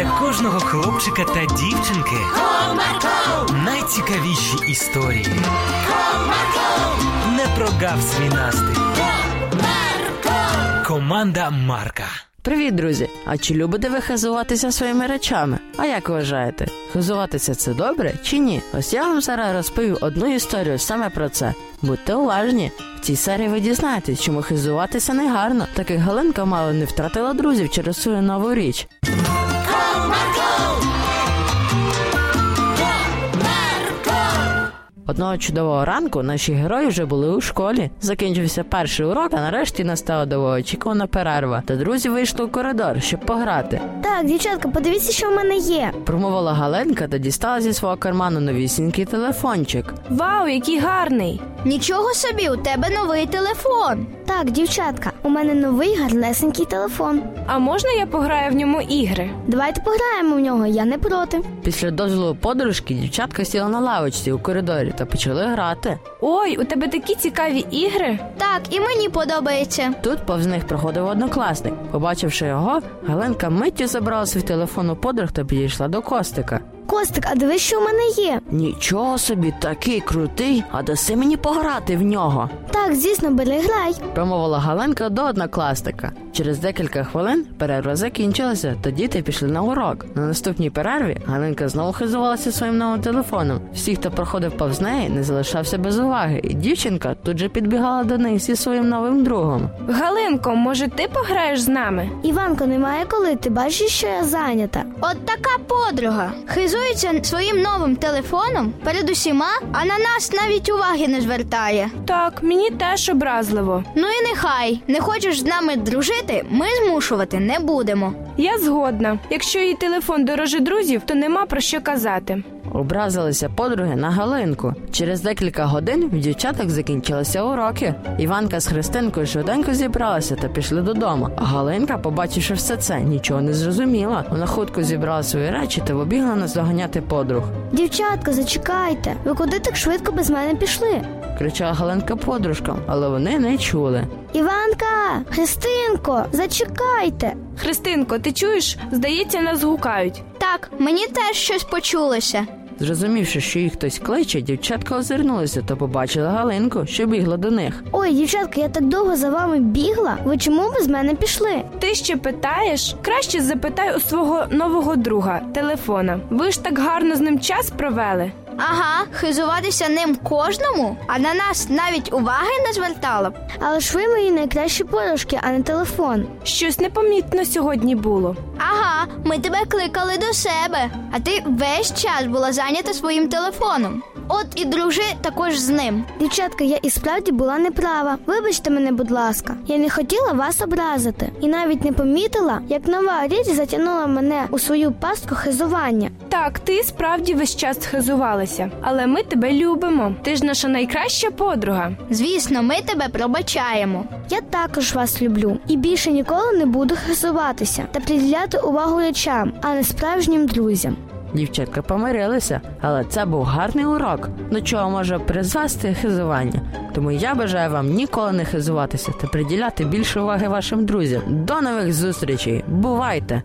для кожного хлопчика та дівчинки Comarco, найцікавіші історії. Comarco, Не прогав свій настрій. Команда Марка. Привіт, друзі! А чи любите ви хизуватися своїми речами? А як вважаєте, хизуватися це добре чи ні? Ось я вам зараз розповів одну історію саме про це. Будьте уважні. В цій серії ви дізнаєтесь, чому хизуватися не гарно, так як Галинка мало не втратила друзів через свою нову річ. Одного чудового ранку наші герої вже були у школі. Закінчився перший урок, а нарешті настала довгоочікувана перерва. Та друзі вийшли у коридор, щоб пограти. Так, дівчатка, подивіться, що в мене є. Промовила Галенка та дістала зі свого карману новісінький телефончик. Вау, який гарний! Нічого собі, у тебе новий телефон. Так, дівчатка, у мене новий гарнесенький телефон. А можна я пограю в ньому ігри? Давайте пограємо в нього, я не проти. Після дозволу подружки дівчатка сіла на лавочці у коридорі та почали грати. Ой, у тебе такі цікаві ігри. Так, і мені подобається. Тут повз них проходив однокласник. Побачивши його, Галенка миттю забрала свій телефон у подруг та підійшла до Костика. Костик, а дивись, що в мене є. Нічого собі, такий крутий, а даси мені пограти в нього. Так, звісно, бери грай. Промовила Галенка до однокласника. Через декілька хвилин перерва закінчилася, то діти пішли на урок. На наступній перерві Галенка знову хизувалася своїм новим телефоном. Всі, хто проходив повз неї, не залишався без уваги, і дівчинка тут же підбігала до них зі своїм новим другом. Галинко, може, ти пограєш з нами? Іванко, немає коли, ти бачиш, що я зайнята. От така подруга. Хизується своїм новим телефоном перед усіма, а на нас навіть уваги не звертає. Так, мені теж образливо. Ну і нехай не хочеш з нами дружити, ми змушувати не будемо. Я згодна. Якщо її телефон дороже друзів, то нема про що казати. Образилися подруги на Галинку. Через декілька годин в дівчаток закінчилися уроки. Іванка з Христинкою швиденько зібралася та пішли додому. А Галинка, побачивши все це, нічого не зрозуміла. Вона хутко зібрала свої речі та побігла наздоганяти подруг. Дівчатка, зачекайте. Ви куди так швидко без мене пішли? Кричала Галинка подружкам, але вони не чули. Іванка, Христинко, зачекайте. Христинко, ти чуєш? Здається, нас гукають. Так, мені теж щось почулося. Зрозумівши, що їх хтось кличе, дівчатка озирнулися та побачили Галинку, що бігла до них. Ой, дівчатка, я так довго за вами бігла. Ви чому без мене пішли? Ти ще питаєш? Краще запитай у свого нового друга телефона. Ви ж так гарно з ним час провели. Ага, хизуватися ним кожному, а на нас навіть уваги не звертала б. Але ж ви мої найкращі подружки, а не телефон. Щось непомітно сьогодні було. Ми тебе кликали до себе, а ти весь час була зайнята своїм телефоном. От і дружи також з ним. Дівчатка, я і справді була неправа. Вибачте мене, будь ласка. Я не хотіла вас образити і навіть не помітила, як нова річ затягнула мене у свою пастку хизування. Так, ти справді весь час хизувалася, але ми тебе любимо. Ти ж наша найкраща подруга. Звісно, ми тебе пробачаємо. Я також вас люблю і більше ніколи не буду хизуватися та приділяти увагу речам, а не справжнім друзям. Дівчатка помирилися, але це був гарний урок, до чого може призвести хизування. Тому я бажаю вам ніколи не хизуватися та приділяти більше уваги вашим друзям. До нових зустрічей! Бувайте!